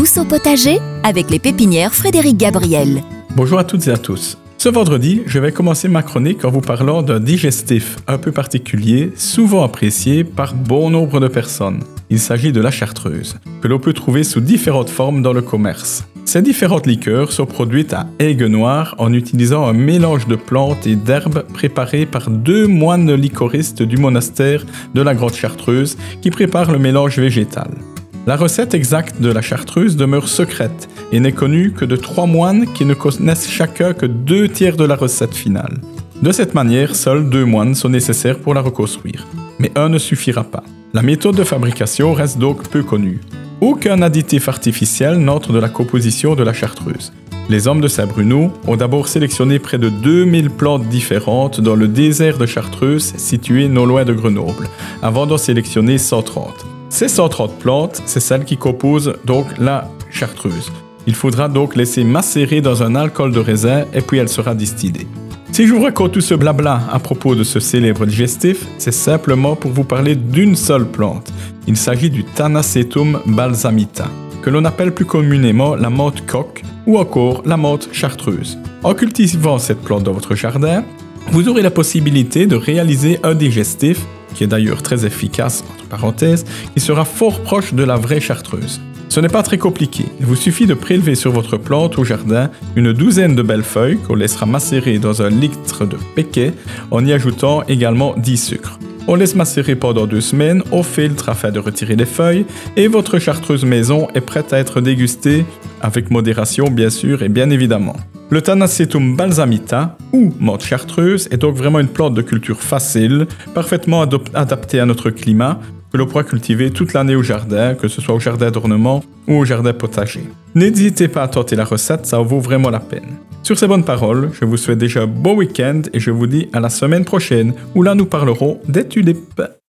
douce au potager avec les pépinières Frédéric Gabriel. Bonjour à toutes et à tous. Ce vendredi, je vais commencer ma chronique en vous parlant d'un digestif un peu particulier, souvent apprécié par bon nombre de personnes. Il s'agit de la chartreuse, que l'on peut trouver sous différentes formes dans le commerce. Ces différentes liqueurs sont produites à aigues noires en utilisant un mélange de plantes et d'herbes préparé par deux moines licoristes du monastère de la Grotte Chartreuse qui préparent le mélange végétal. La recette exacte de la chartreuse demeure secrète et n'est connue que de trois moines qui ne connaissent chacun que deux tiers de la recette finale. De cette manière, seuls deux moines sont nécessaires pour la reconstruire. Mais un ne suffira pas. La méthode de fabrication reste donc peu connue. Aucun additif artificiel n'entre de la composition de la chartreuse. Les hommes de Saint-Bruno ont d'abord sélectionné près de 2000 plantes différentes dans le désert de Chartreuse situé non loin de Grenoble, avant d'en sélectionner 130. Ces 130 plantes, c'est celles qui composent donc la chartreuse. Il faudra donc laisser macérer dans un alcool de raisin et puis elle sera distillée. Si je vous raconte tout ce blabla à propos de ce célèbre digestif, c'est simplement pour vous parler d'une seule plante. Il s'agit du Tanacetum balsamita, que l'on appelle plus communément la menthe coque ou encore la menthe chartreuse. En cultivant cette plante dans votre jardin, vous aurez la possibilité de réaliser un digestif qui est d'ailleurs très efficace, entre parenthèses, qui sera fort proche de la vraie chartreuse. Ce n'est pas très compliqué. Il vous suffit de prélever sur votre plante au jardin une douzaine de belles feuilles qu'on laissera macérer dans un litre de péquet en y ajoutant également 10 sucres. On laisse macérer pendant deux semaines, on filtre afin de retirer les feuilles et votre chartreuse maison est prête à être dégustée avec modération bien sûr et bien évidemment. Le Tanacetum balsamita, ou menthe chartreuse, est donc vraiment une plante de culture facile, parfaitement adaptée à notre climat, que l'on pourra cultiver toute l'année au jardin, que ce soit au jardin d'ornement ou au jardin potager. N'hésitez pas à tenter la recette, ça vaut vraiment la peine. Sur ces bonnes paroles, je vous souhaite déjà un bon week-end et je vous dis à la semaine prochaine, où là nous parlerons des tulipes.